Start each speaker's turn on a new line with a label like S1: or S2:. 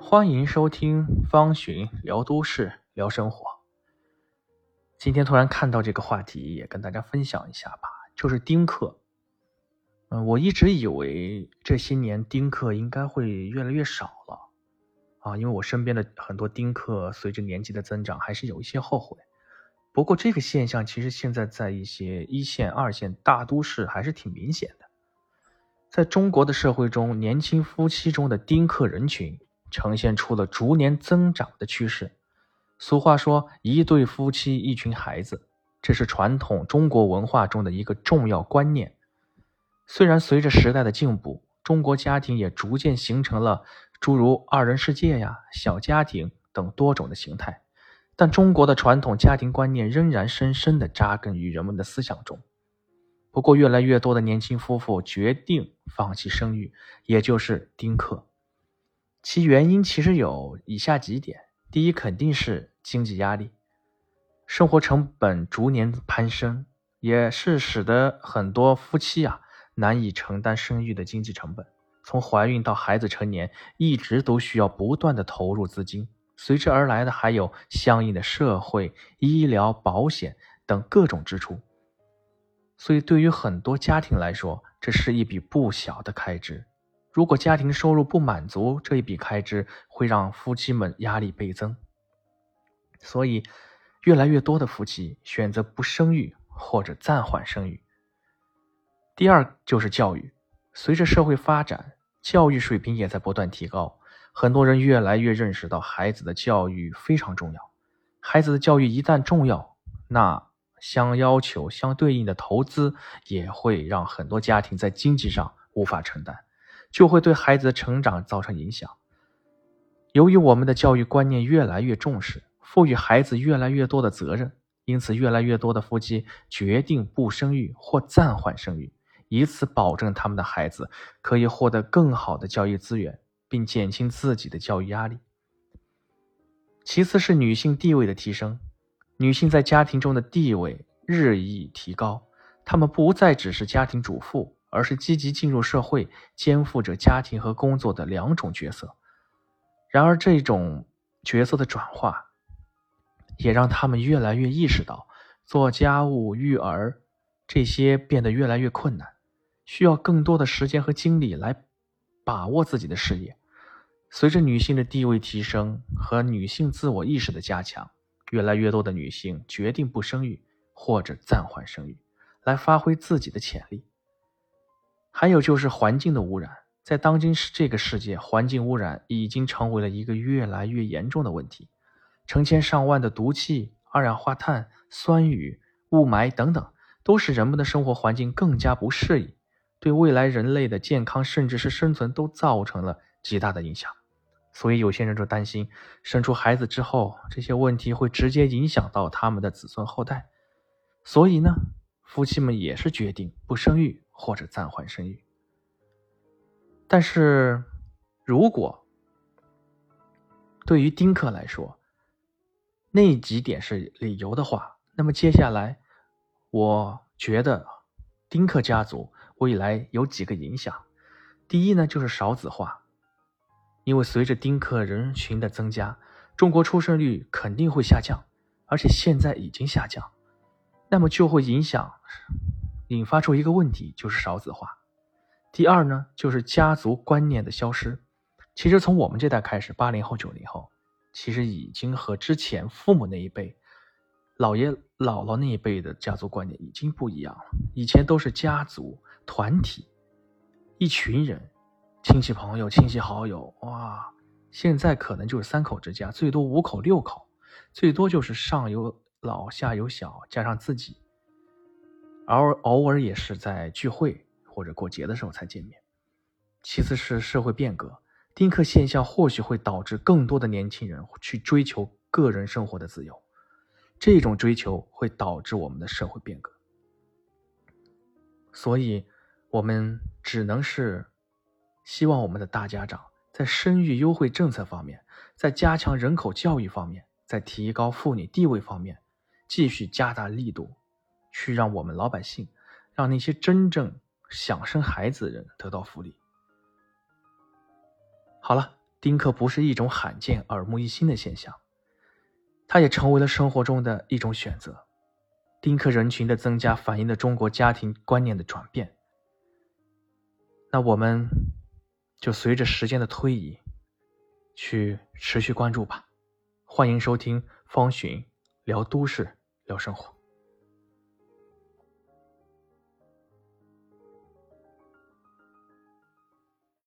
S1: 欢迎收听方寻聊都市聊生活。今天突然看到这个话题，也跟大家分享一下吧。就是丁克，嗯，我一直以为这些年丁克应该会越来越少了啊，因为我身边的很多丁克随着年纪的增长，还是有一些后悔。不过这个现象其实现在在一些一线、二线大都市还是挺明显的。在中国的社会中，年轻夫妻中的丁克人群。呈现出了逐年增长的趋势。俗话说“一对夫妻一群孩子”，这是传统中国文化中的一个重要观念。虽然随着时代的进步，中国家庭也逐渐形成了诸如二人世界呀、小家庭等多种的形态，但中国的传统家庭观念仍然深深地扎根于人们的思想中。不过，越来越多的年轻夫妇决定放弃生育，也就是丁克。其原因其实有以下几点：第一，肯定是经济压力，生活成本逐年攀升，也是使得很多夫妻啊难以承担生育的经济成本。从怀孕到孩子成年，一直都需要不断的投入资金，随之而来的还有相应的社会、医疗保险等各种支出。所以，对于很多家庭来说，这是一笔不小的开支。如果家庭收入不满足，这一笔开支会让夫妻们压力倍增，所以越来越多的夫妻选择不生育或者暂缓生育。第二就是教育，随着社会发展，教育水平也在不断提高，很多人越来越认识到孩子的教育非常重要。孩子的教育一旦重要，那相要求相对应的投资也会让很多家庭在经济上无法承担。就会对孩子的成长造成影响。由于我们的教育观念越来越重视，赋予孩子越来越多的责任，因此越来越多的夫妻决定不生育或暂缓生育，以此保证他们的孩子可以获得更好的教育资源，并减轻自己的教育压力。其次是女性地位的提升，女性在家庭中的地位日益提高，她们不再只是家庭主妇。而是积极进入社会，肩负着家庭和工作的两种角色。然而，这种角色的转化，也让他们越来越意识到，做家务、育儿这些变得越来越困难，需要更多的时间和精力来把握自己的事业。随着女性的地位提升和女性自我意识的加强，越来越多的女性决定不生育或者暂缓生育，来发挥自己的潜力。还有就是环境的污染，在当今这个世界，环境污染已经成为了一个越来越严重的问题。成千上万的毒气、二氧化碳、酸雨、雾霾等等，都使人们的生活环境更加不适宜，对未来人类的健康甚至是生存都造成了极大的影响。所以有些人就担心，生出孩子之后，这些问题会直接影响到他们的子孙后代。所以呢，夫妻们也是决定不生育。或者暂缓生育，但是，如果对于丁克来说，那几点是理由的话，那么接下来，我觉得丁克家族未来有几个影响。第一呢，就是少子化，因为随着丁克人群的增加，中国出生率肯定会下降，而且现在已经下降，那么就会影响。引发出一个问题，就是少子化。第二呢，就是家族观念的消失。其实从我们这代开始，八零后、九零后，其实已经和之前父母那一辈、姥爷姥姥那一辈的家族观念已经不一样了。以前都是家族团体，一群人，亲戚朋友、亲戚好友，哇，现在可能就是三口之家，最多五口、六口，最多就是上有老下有小，加上自己。而偶尔也是在聚会或者过节的时候才见面。其次是社会变革，丁克现象或许会导致更多的年轻人去追求个人生活的自由，这种追求会导致我们的社会变革。所以，我们只能是希望我们的大家长在生育优惠政策方面，在加强人口教育方面，在提高妇女地位方面，继续加大力度。去让我们老百姓，让那些真正想生孩子的人得到福利。好了，丁克不是一种罕见、耳目一新的现象，它也成为了生活中的一种选择。丁克人群的增加反映了中国家庭观念的转变。那我们就随着时间的推移，去持续关注吧。欢迎收听方寻聊都市，聊生活。